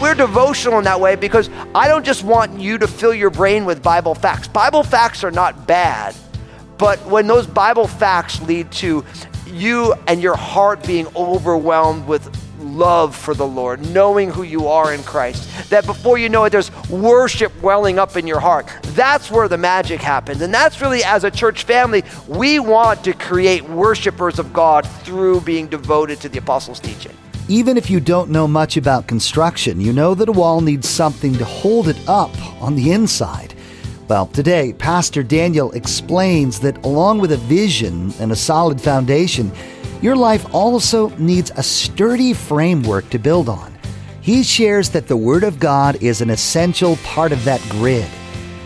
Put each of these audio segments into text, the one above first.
We're devotional in that way because I don't just want you to fill your brain with Bible facts. Bible facts are not bad, but when those Bible facts lead to you and your heart being overwhelmed with love for the Lord, knowing who you are in Christ, that before you know it, there's worship welling up in your heart. That's where the magic happens. And that's really, as a church family, we want to create worshipers of God through being devoted to the apostles' teaching. Even if you don't know much about construction, you know that a wall needs something to hold it up on the inside. Well, today, Pastor Daniel explains that along with a vision and a solid foundation, your life also needs a sturdy framework to build on. He shares that the Word of God is an essential part of that grid.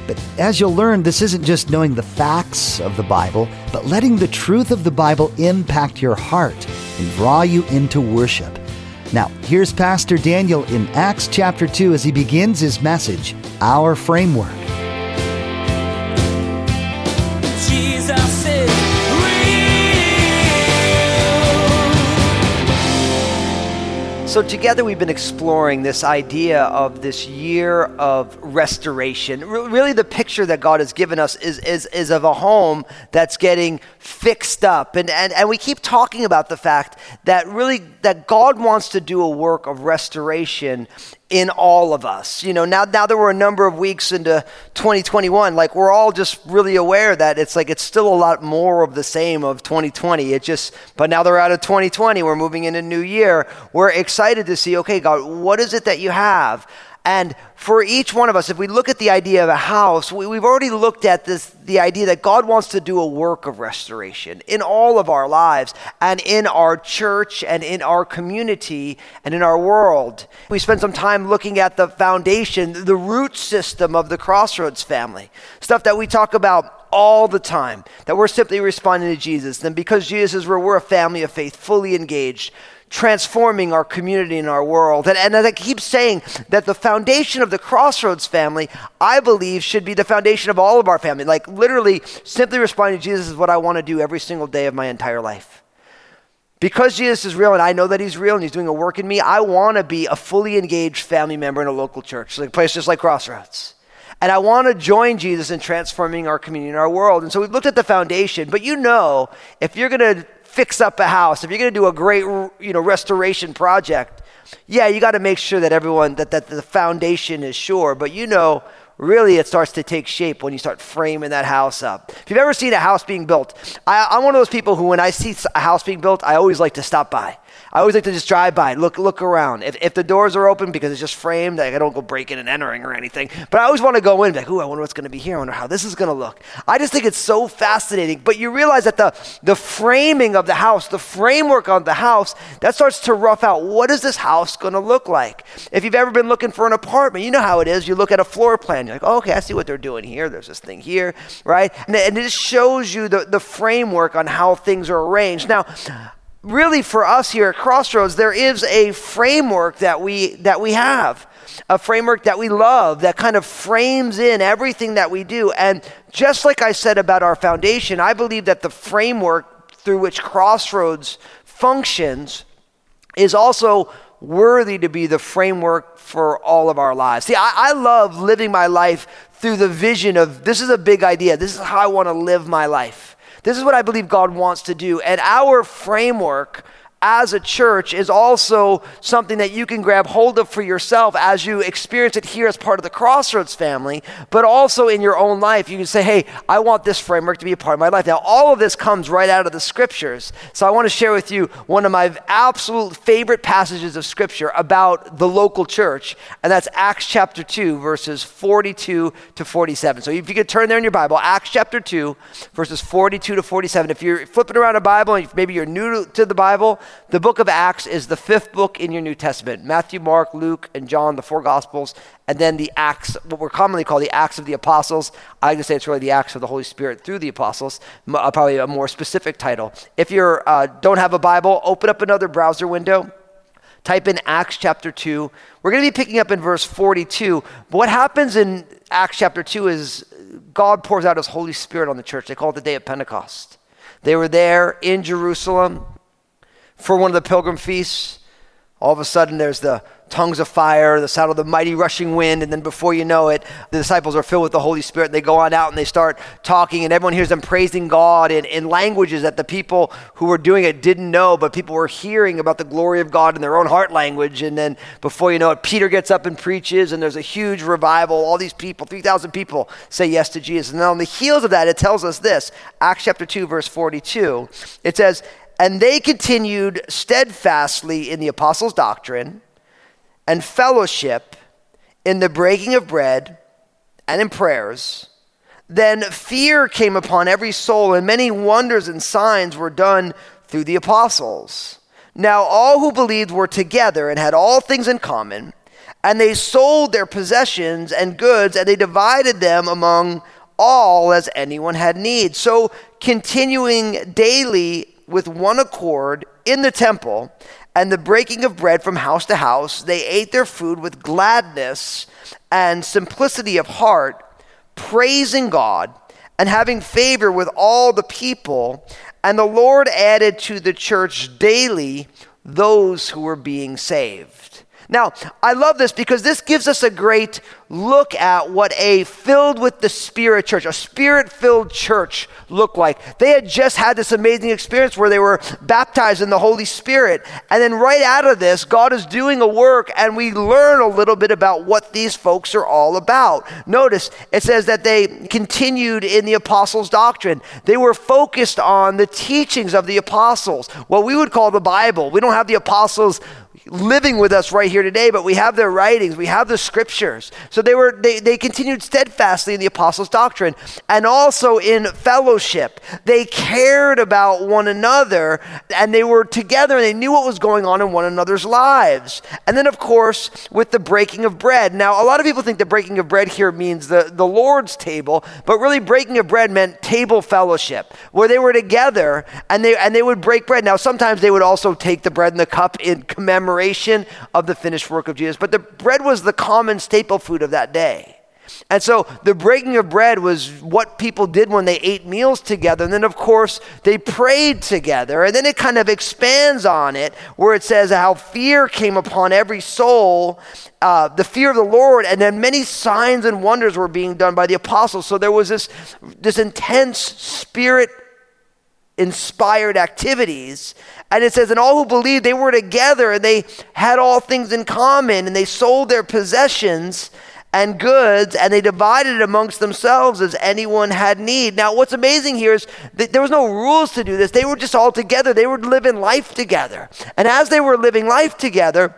But as you'll learn, this isn't just knowing the facts of the Bible, but letting the truth of the Bible impact your heart and draw you into worship. Now, here's Pastor Daniel in Acts chapter 2 as he begins his message, Our Framework. So, together we've been exploring this idea of this year of restoration. Re- really, the picture that God has given us is, is, is of a home that's getting fixed up. And, and, and we keep talking about the fact that really that God wants to do a work of restoration in all of us. You know, now now that we're a number of weeks into 2021, like we're all just really aware that it's like it's still a lot more of the same of 2020. It just but now they're out of 2020, we're moving into new year. We're excited to see, okay, God, what is it that you have? And for each one of us, if we look at the idea of a house, we, have already looked at this the idea that God wants to do a work of restoration in all of our lives and in our church and in our community and in our world. We spent some time looking at the foundation, the root system of the Crossroads family, stuff that we talk about all the time, that we're simply responding to Jesus. Then, because Jesus is where we're a family of faith, fully engaged, transforming our community and our world. And, and as I keep saying, that the foundation of the Crossroads family, I believe, should be the foundation of all of our family. Like literally, simply responding to Jesus is what I want to do every single day of my entire life. Because Jesus is real and I know that he's real and he's doing a work in me, I want to be a fully engaged family member in a local church, like a place just like Crossroads. And I want to join Jesus in transforming our community and our world. And so we've looked at the foundation, but you know, if you're going to fix up a house, if you're going to do a great, you know, restoration project, yeah, you got to make sure that everyone that, that the foundation is sure. But you know, really it starts to take shape when you start framing that house up. If you've ever seen a house being built, I, am one of those people who, when I see a house being built, I always like to stop by. I always like to just drive by, look look around. If, if the doors are open because it's just framed, like I don't go breaking and entering or anything. But I always want to go in, like, ooh, I wonder what's going to be here. I wonder how this is going to look. I just think it's so fascinating. But you realize that the the framing of the house, the framework of the house, that starts to rough out what is this house going to look like. If you've ever been looking for an apartment, you know how it is. You look at a floor plan, you're like, oh, okay, I see what they're doing here. There's this thing here, right? And, and it just shows you the, the framework on how things are arranged. Now, really for us here at Crossroads, there is a framework that we that we have. A framework that we love that kind of frames in everything that we do. And just like I said about our foundation, I believe that the framework through which Crossroads functions is also worthy to be the framework for all of our lives. See, I, I love living my life through the vision of this is a big idea. This is how I want to live my life. This is what I believe God wants to do. And our framework as a church is also something that you can grab hold of for yourself as you experience it here as part of the Crossroads family, but also in your own life. You can say, hey, I want this framework to be a part of my life. Now, all of this comes right out of the scriptures. So I want to share with you one of my absolute favorite passages of scripture about the local church, and that's Acts chapter 2, verses 42 to 47. So if you could turn there in your Bible, Acts chapter 2, verses 42 to 47. If you're flipping around a Bible and maybe you're new to the Bible, the book of Acts is the fifth book in your New Testament Matthew, Mark, Luke, and John, the four Gospels, and then the Acts, what we're commonly called the Acts of the Apostles. I like to say it's really the Acts of the Holy Spirit through the Apostles, uh, probably a more specific title. If you uh, don't have a Bible, open up another browser window. Type in Acts chapter 2. We're going to be picking up in verse 42. But what happens in Acts chapter 2 is God pours out his Holy Spirit on the church. They call it the day of Pentecost. They were there in Jerusalem for one of the pilgrim feasts. All of a sudden, there's the tongues of fire, the sound of the mighty rushing wind, and then before you know it, the disciples are filled with the Holy Spirit. And they go on out and they start talking, and everyone hears them praising God in, in languages that the people who were doing it didn't know, but people were hearing about the glory of God in their own heart language. And then before you know it, Peter gets up and preaches, and there's a huge revival. All these people, 3,000 people, say yes to Jesus. And then on the heels of that, it tells us this Acts chapter 2, verse 42. It says, And they continued steadfastly in the apostles' doctrine and fellowship in the breaking of bread and in prayers. Then fear came upon every soul, and many wonders and signs were done through the apostles. Now all who believed were together and had all things in common, and they sold their possessions and goods, and they divided them among all as anyone had need. So continuing daily with one accord in the temple and the breaking of bread from house to house. They ate their food with gladness and simplicity of heart, praising God and having favor with all the people. And the Lord added to the church daily those who were being saved. Now, I love this because this gives us a great look at what a filled with the Spirit church, a spirit filled church looked like. They had just had this amazing experience where they were baptized in the Holy Spirit. And then right out of this, God is doing a work and we learn a little bit about what these folks are all about. Notice it says that they continued in the apostles' doctrine. They were focused on the teachings of the apostles, what we would call the Bible. We don't have the apostles living with us right here today, but we have their writings, we have the scriptures. So they were they, they continued steadfastly in the apostles' doctrine and also in fellowship. They cared about one another and they were together and they knew what was going on in one another's lives. And then of course, with the breaking of bread. Now, a lot of people think the breaking of bread here means the, the Lord's table, but really breaking of bread meant table fellowship, where they were together and they and they would break bread. Now, sometimes they would also take the bread and the cup in commemoration of the finished work of Jesus. But the bread was the common staple food of that day. And so the breaking of bread was what people did when they ate meals together. And then, of course, they prayed together. And then it kind of expands on it, where it says how fear came upon every soul, uh, the fear of the Lord. And then many signs and wonders were being done by the apostles. So there was this, this intense spirit inspired activities. And it says, and all who believed, they were together and they had all things in common and they sold their possessions and goods and they divided it amongst themselves as anyone had need. Now, what's amazing here is that there was no rules to do this. They were just all together. They were living life together. And as they were living life together,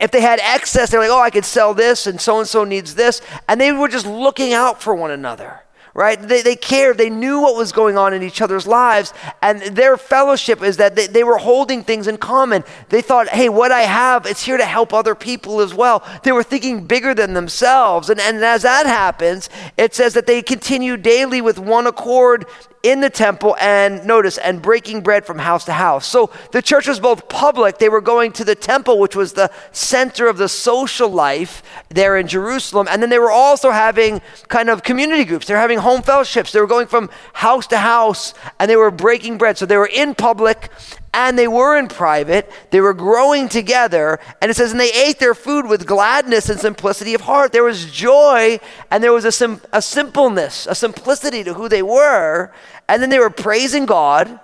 if they had excess, they're like, oh, I could sell this and so and so needs this. And they were just looking out for one another right? They, they cared. They knew what was going on in each other's lives. And their fellowship is that they, they were holding things in common. They thought, hey, what I have, it's here to help other people as well. They were thinking bigger than themselves. And, and as that happens, it says that they continue daily with one accord in the temple and notice and breaking bread from house to house. So the church was both public, they were going to the temple which was the center of the social life there in Jerusalem, and then they were also having kind of community groups. They were having home fellowships. They were going from house to house and they were breaking bread. So they were in public and they were in private. They were growing together. And it says, and they ate their food with gladness and simplicity of heart. There was joy and there was a, sim- a simpleness, a simplicity to who they were. And then they were praising God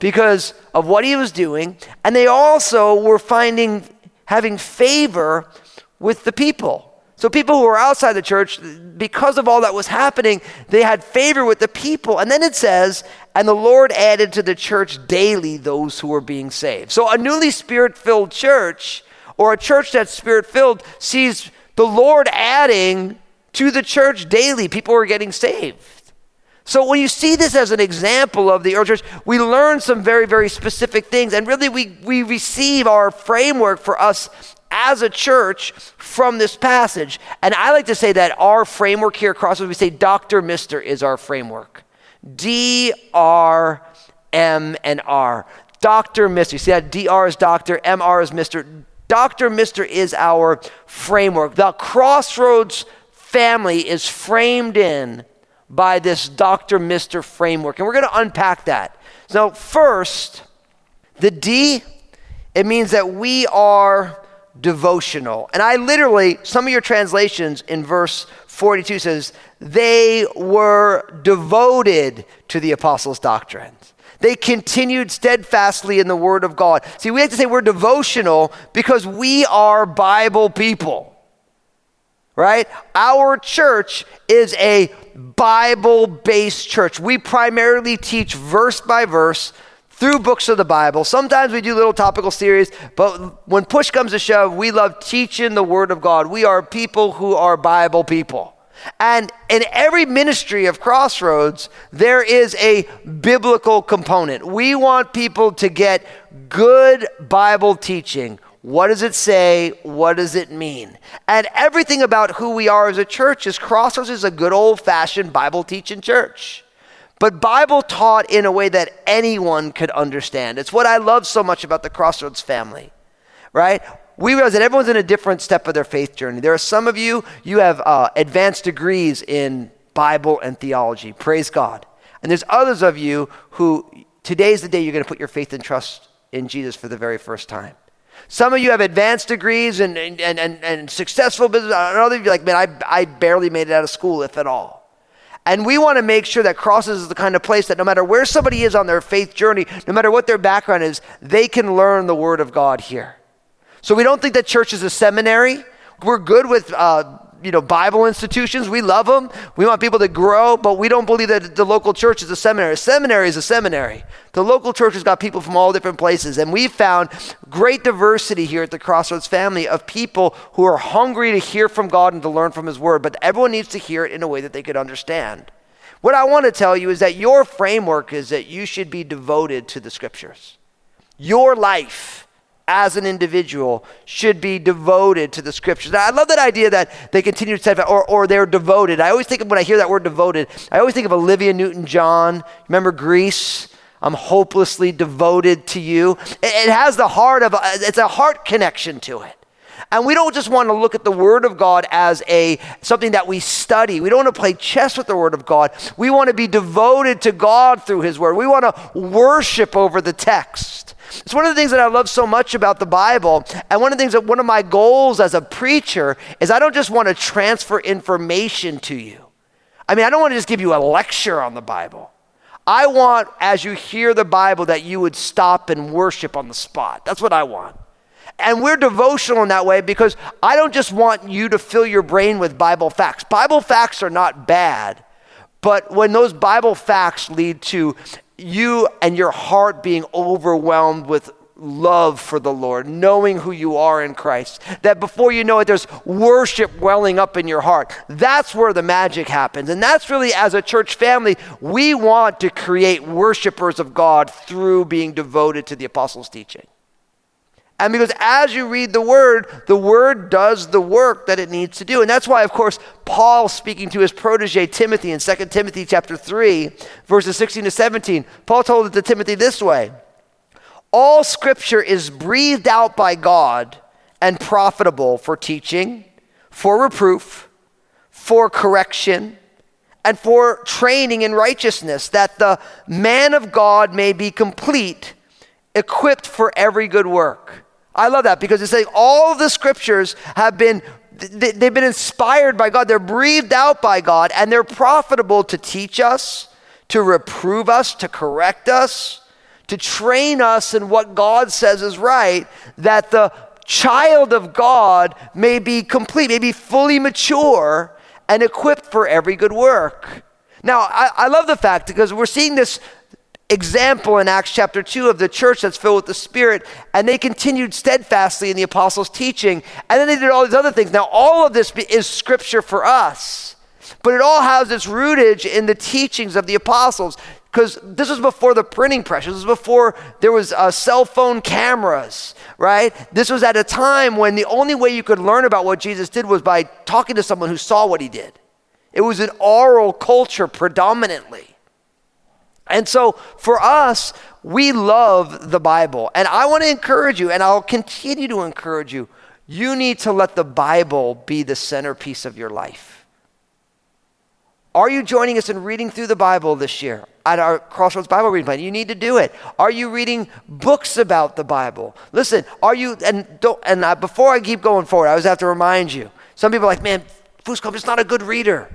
because of what he was doing. And they also were finding, having favor with the people. So people who were outside the church, because of all that was happening, they had favor with the people. And then it says, and the Lord added to the church daily those who were being saved. So a newly spirit filled church, or a church that's spirit filled, sees the Lord adding to the church daily. People are getting saved. So when you see this as an example of the early church, we learn some very, very specific things. And really, we, we receive our framework for us as a church from this passage. And I like to say that our framework here at Crossroads, we say Dr. Mister is our framework. D, R, M, and R. Dr. Mister. You see that DR is Doctor, MR is Mister. Dr. Mister is our framework. The crossroads family is framed in by this Dr. Mister framework. And we're going to unpack that. So, first, the D, it means that we are devotional. And I literally, some of your translations in verse 42 says, they were devoted to the apostles' doctrines. They continued steadfastly in the word of God. See, we have to say we're devotional because we are Bible people right? Our church is a Bible based church. We primarily teach verse by verse through books of the Bible. Sometimes we do little topical series, but when push comes to shove, we love teaching the Word of God. We are people who are Bible people. And in every ministry of Crossroads, there is a biblical component. We want people to get good Bible teaching what does it say? What does it mean? And everything about who we are as a church is Crossroads is a good old fashioned Bible teaching church. But Bible taught in a way that anyone could understand. It's what I love so much about the Crossroads family, right? We realize that everyone's in a different step of their faith journey. There are some of you, you have uh, advanced degrees in Bible and theology. Praise God. And there's others of you who today's the day you're going to put your faith and trust in Jesus for the very first time. Some of you have advanced degrees and, and, and, and successful business. And others of you like, man, I, I barely made it out of school, if at all. And we want to make sure that Crossroads is the kind of place that no matter where somebody is on their faith journey, no matter what their background is, they can learn the Word of God here. So we don't think that church is a seminary. We're good with uh, you know, Bible institutions. We love them. We want people to grow, but we don't believe that the local church is a seminary. A seminary is a seminary. The local church has got people from all different places. And we've found great diversity here at the Crossroads family of people who are hungry to hear from God and to learn from His Word, but everyone needs to hear it in a way that they could understand. What I want to tell you is that your framework is that you should be devoted to the Scriptures. Your life as an individual should be devoted to the scriptures. Now, I love that idea that they continue to say, or, or they're devoted. I always think of when I hear that word devoted, I always think of Olivia Newton John. Remember Grease? I'm hopelessly devoted to you. It, it has the heart of, it's a heart connection to it. And we don't just want to look at the Word of God as a something that we study. We don't want to play chess with the Word of God. We want to be devoted to God through His Word. We want to worship over the text. It's one of the things that I love so much about the Bible. And one of the things that one of my goals as a preacher is I don't just want to transfer information to you. I mean, I don't want to just give you a lecture on the Bible. I want, as you hear the Bible, that you would stop and worship on the spot. That's what I want. And we're devotional in that way because I don't just want you to fill your brain with Bible facts. Bible facts are not bad, but when those Bible facts lead to you and your heart being overwhelmed with love for the Lord, knowing who you are in Christ. That before you know it, there's worship welling up in your heart. That's where the magic happens. And that's really, as a church family, we want to create worshipers of God through being devoted to the apostles' teaching. And because as you read the word, the word does the work that it needs to do. And that's why, of course, Paul speaking to his protege Timothy in 2 Timothy chapter 3, verses 16 to 17, Paul told it to Timothy this way All scripture is breathed out by God and profitable for teaching, for reproof, for correction, and for training in righteousness, that the man of God may be complete, equipped for every good work. I love that because it's saying all the scriptures have been they've been inspired by God. They're breathed out by God and they're profitable to teach us, to reprove us, to correct us, to train us in what God says is right, that the child of God may be complete, may be fully mature and equipped for every good work. Now, I, I love the fact because we're seeing this example in Acts chapter 2 of the church that's filled with the Spirit, and they continued steadfastly in the apostles' teaching, and then they did all these other things. Now, all of this is scripture for us. But it all has its rootage in the teachings of the apostles because this was before the printing press. This was before there was uh, cell phone cameras, right? This was at a time when the only way you could learn about what Jesus did was by talking to someone who saw what he did. It was an oral culture predominantly. And so for us, we love the Bible. And I want to encourage you, and I'll continue to encourage you, you need to let the Bible be the centerpiece of your life. Are you joining us in reading through the Bible this year at our Crossroads Bible reading plan? You need to do it. Are you reading books about the Bible? Listen, are you, and, don't, and uh, before I keep going forward, I always have to remind you. Some people are like, man, Fusco, I'm just not a good reader.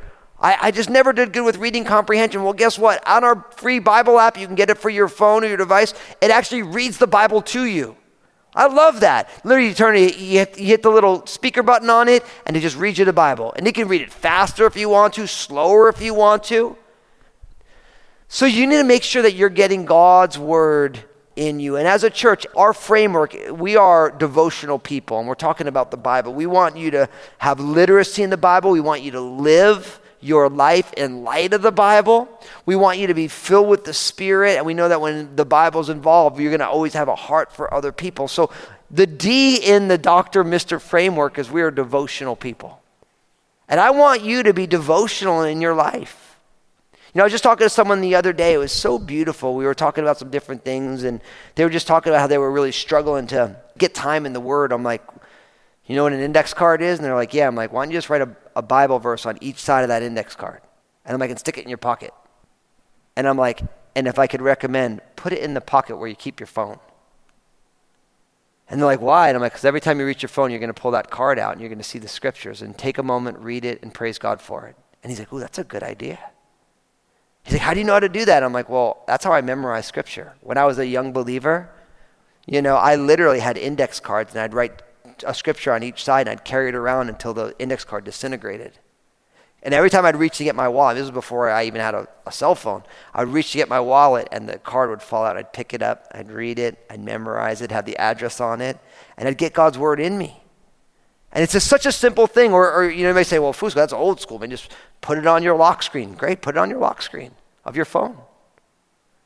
I, I, just never did good with reading comprehension. Well, guess what? On our free Bible app, you can get it for your phone or your device. It actually reads the Bible to you. I love that. Literally, you turn it, you hit, you hit, the little speaker button on it, and it just reads you the Bible. And you can read it faster if you want to, slower if you want to. So you need to make sure that you're getting God's word in you. And as a church, our framework, we are devotional people, and we're talking about the Bible. We want you to have literacy in the Bible. We want you to live your life in light of the Bible. We want you to be filled with the Spirit. And we know that when the Bible's involved, you're going to always have a heart for other people. So the D in the Dr. Mr. framework is we are devotional people. And I want you to be devotional in your life. You know, I was just talking to someone the other day. It was so beautiful. We were talking about some different things, and they were just talking about how they were really struggling to get time in the Word. I'm like, you know what an index card is? And they're like, yeah. I'm like, why don't you just write a, a Bible verse on each side of that index card? And I'm like, and stick it in your pocket. And I'm like, and if I could recommend, put it in the pocket where you keep your phone. And they're like, why? And I'm like, because every time you reach your phone, you're going to pull that card out and you're going to see the scriptures and take a moment, read it, and praise God for it. And he's like, oh, that's a good idea. He's like, how do you know how to do that? I'm like, well, that's how I memorize scripture. When I was a young believer, you know, I literally had index cards and I'd write a scripture on each side and I'd carry it around until the index card disintegrated. And every time I'd reach to get my wallet, this was before I even had a, a, cell phone, I'd reach to get my wallet and the card would fall out. I'd pick it up, I'd read it, I'd memorize it, have the address on it, and I'd get God's word in me. And it's just such a simple thing. Or, or you know, you may say, well, Fusco, that's old school, man. Just put it on your lock screen. Great, put it on your lock screen of your phone.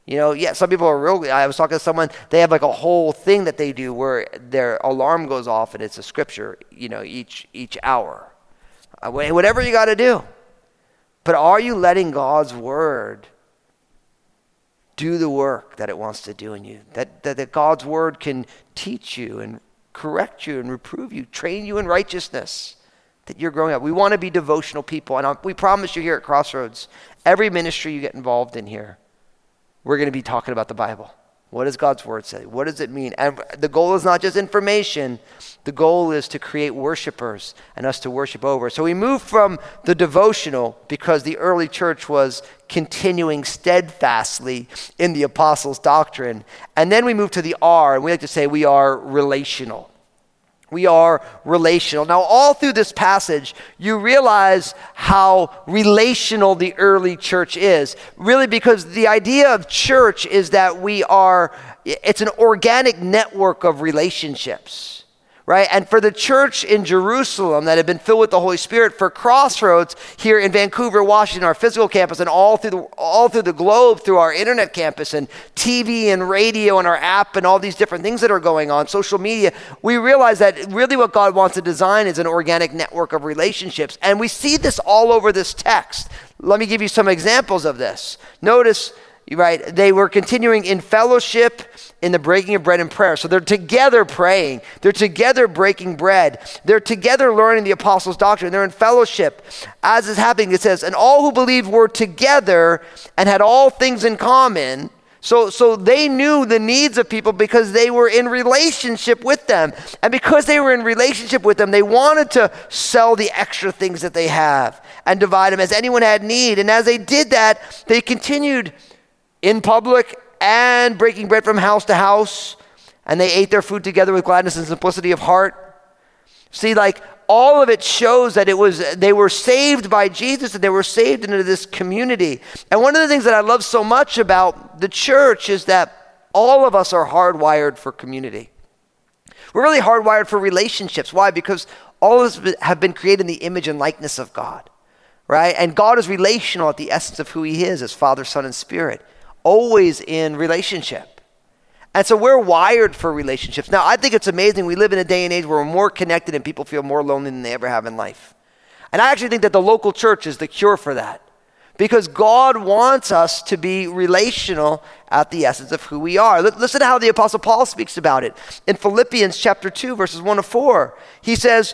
You know, yeah, some people are real. I was talking to someone, they have like a whole thing that they do where their alarm goes off and it's a scripture, you know, each, each hour. Uh, whatever you got to do. But are you letting God's word do the work that it wants to do in you? That, that, that God's word can teach you and correct you and reprove you, train you in righteousness that you're growing up. We want to be devotional people. And we promise you here at Crossroads, every ministry you get involved in here, we're going to be talking about the Bible. What does God's word say? What does it mean? And the goal is not just information, the goal is to create worshipers and us to worship over. So we move from the devotional because the early church was continuing steadfastly in the apostles' doctrine. And then we move to the R, and we like to say we are relational. We are relational. Now, all through this passage, you realize how relational the early church is. Really, because the idea of church is that we are, it's an organic network of relationships right? And for the church in Jerusalem that had been filled with the Holy Spirit, for Crossroads here in Vancouver, Washington, our physical campus, and all through the, all through the globe through our internet campus and TV and radio and our app and all these different things that are going on, social media, we realize that really what God wants to design is an organic network of relationships. And we see this all over this text. Let me give you some examples of this. Notice right? They were continuing in fellowship in the breaking of bread and prayer. So they're together praying. They're together breaking bread. They're together learning the apostles' doctrine. They're in fellowship. As is happening, it says, and all who believed were together and had all things in common. So, so they knew the needs of people because they were in relationship with them. And because they were in relationship with them, they wanted to sell the extra things that they have and divide them as anyone had need. And as they did that, they continued in public and breaking bread from house to house. And they ate their food together with gladness and simplicity of heart. See, like all of it shows that it was they were saved by Jesus and they were saved into this community. And one of the things that I love so much about the church is that all of us are hardwired for community. We're really hardwired for relationships. Why? Because all of us have been created in the image and likeness of God. right? And God is relational at the essence of who He is as Father, Son, and Spirit, always in relationship. And so we're wired for relationships. Now, I think it's amazing. We live in a day and age where we're more connected and people feel more lonely than they ever have in life. And I actually think that the local church is the cure for that. Because God wants us to be relational at the essence of who we are. Listen to how the Apostle Paul speaks about it. In Philippians chapter 2, verses 1 to 4, he says,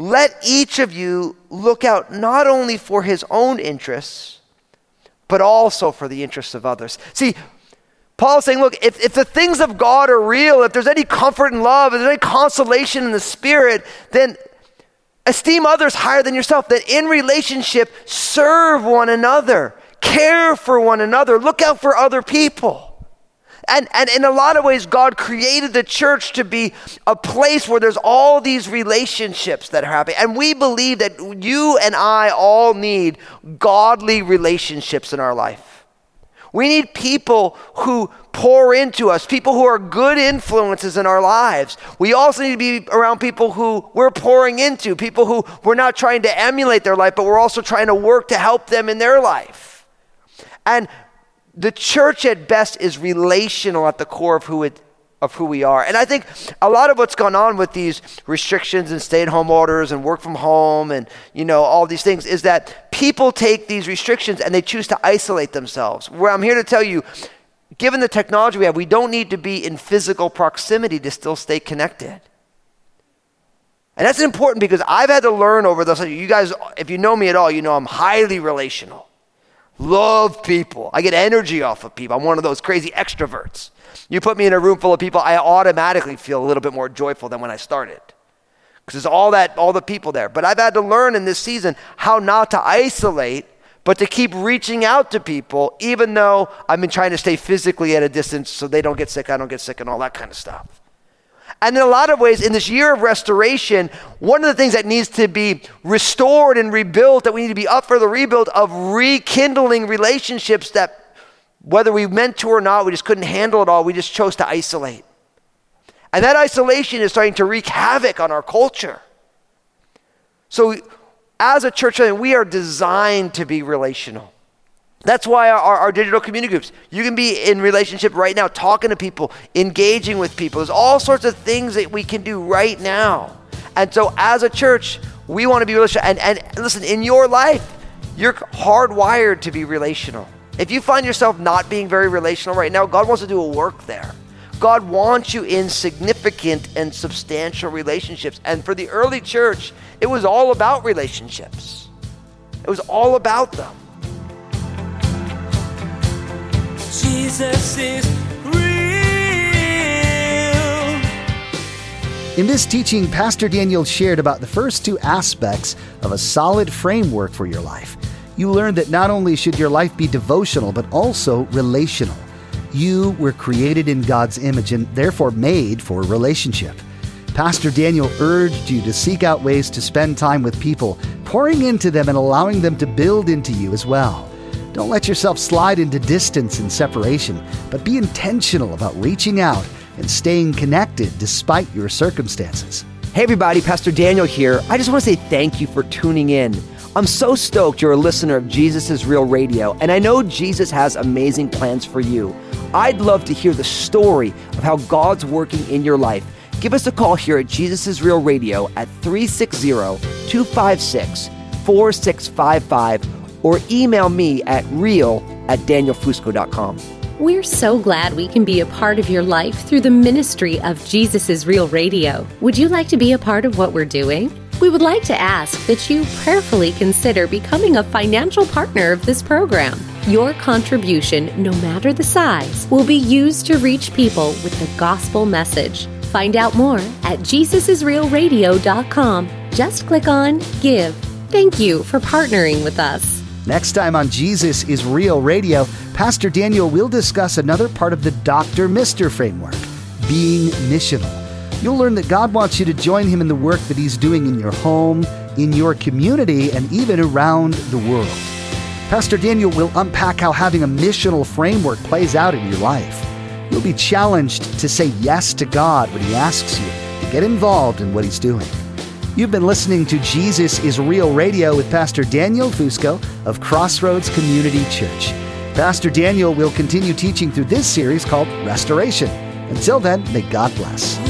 Let each of you look out not only for his own interests, but also for the interests of others. See, Paul's saying, look, if, if the things of God are real, if there's any comfort and love, if there's any consolation in the Spirit, then esteem others higher than yourself. That in relationship, serve one another, care for one another, look out for other people. And, and in a lot of ways, God created the church to be a place where there's all these relationships that are happening. And we believe that you and I all need godly relationships in our life. We need people who pour into us, people who are good influences in our lives. We also need to be around people who we're pouring into, people who we're not trying to emulate their life, but we're also trying to work to help them in their life. And the church at best is relational at the core of who it of who we are. And I think a lot of what's gone on with these restrictions and stay-at-home orders and work from home and you know all these things is that people take these restrictions and they choose to isolate themselves. Where I'm here to tell you given the technology we have, we don't need to be in physical proximity to still stay connected. And that's important because I've had to learn over those you guys if you know me at all, you know I'm highly relational. Love people. I get energy off of people. I'm one of those crazy extroverts. You put me in a room full of people, I automatically feel a little bit more joyful than when I started. Because there's all that, all the people there. But I've had to learn in this season how not to isolate, but to keep reaching out to people, even though I've been trying to stay physically at a distance so they don't get sick, I don't get sick, and all that kind of stuff. And in a lot of ways, in this year of restoration, one of the things that needs to be restored and rebuilt, that we need to be up for the rebuild of rekindling relationships that, whether we meant to or not, we just couldn't handle it all. We just chose to isolate. And that isolation is starting to wreak havoc on our culture. So, as a church, we are designed to be relational. That's why our, our, digital community groups, you can be in relationship right now, talking to people, engaging with people. There's all sorts of things that we can do right now. And so as a church, we want to be relational. And, and listen, in your life, you're hardwired to be relational. If you find yourself not being very relational right now, God wants to do a work there. God wants you in significant and substantial relationships. And for the early church, it was all about relationships. It was all about them. Jesus is real. In this teaching, Pastor Daniel shared about the first two aspects of a solid framework for your life. You learned that not only should your life be devotional, but also relational. You were created in God's image and therefore made for relationship. Pastor Daniel urged you to seek out ways to spend time with people, pouring into them and allowing them to build into you as well. Don't let yourself slide into distance and separation, but be intentional about reaching out and staying connected despite your circumstances. Hey, everybody, Pastor Daniel here. I just want to say thank you for tuning in. I'm so stoked you're a listener of Jesus is Real Radio, and I know Jesus has amazing plans for you. I'd love to hear the story of how God's working in your life. Give us a call here at Jesus is Real Radio at 360 256 4655 or email me at real at danielfusco.com. We're so glad we can be a part of your life through the ministry of Jesus is Real Radio. Would you like to be a part of what we're doing? We would like to ask that you prayerfully consider becoming a financial partner of this program. Your contribution, no matter the size, will be used to reach people with the gospel message. Find out more at JesusIsRealRadio.com. Just click on Give Thank you for partnering with us. Next time on Jesus is Real Radio, Pastor Daniel will discuss another part of the Dr. Mister framework being missional. You'll learn that God wants you to join him in the work that he's doing in your home, in your community, and even around the world. Pastor Daniel will unpack how having a missional framework plays out in your life. You'll be challenged to say yes to God when he asks you to get involved in what he's doing. You've been listening to Jesus is Real Radio with Pastor Daniel Fusco of Crossroads Community Church. Pastor Daniel will continue teaching through this series called Restoration. Until then, may God bless.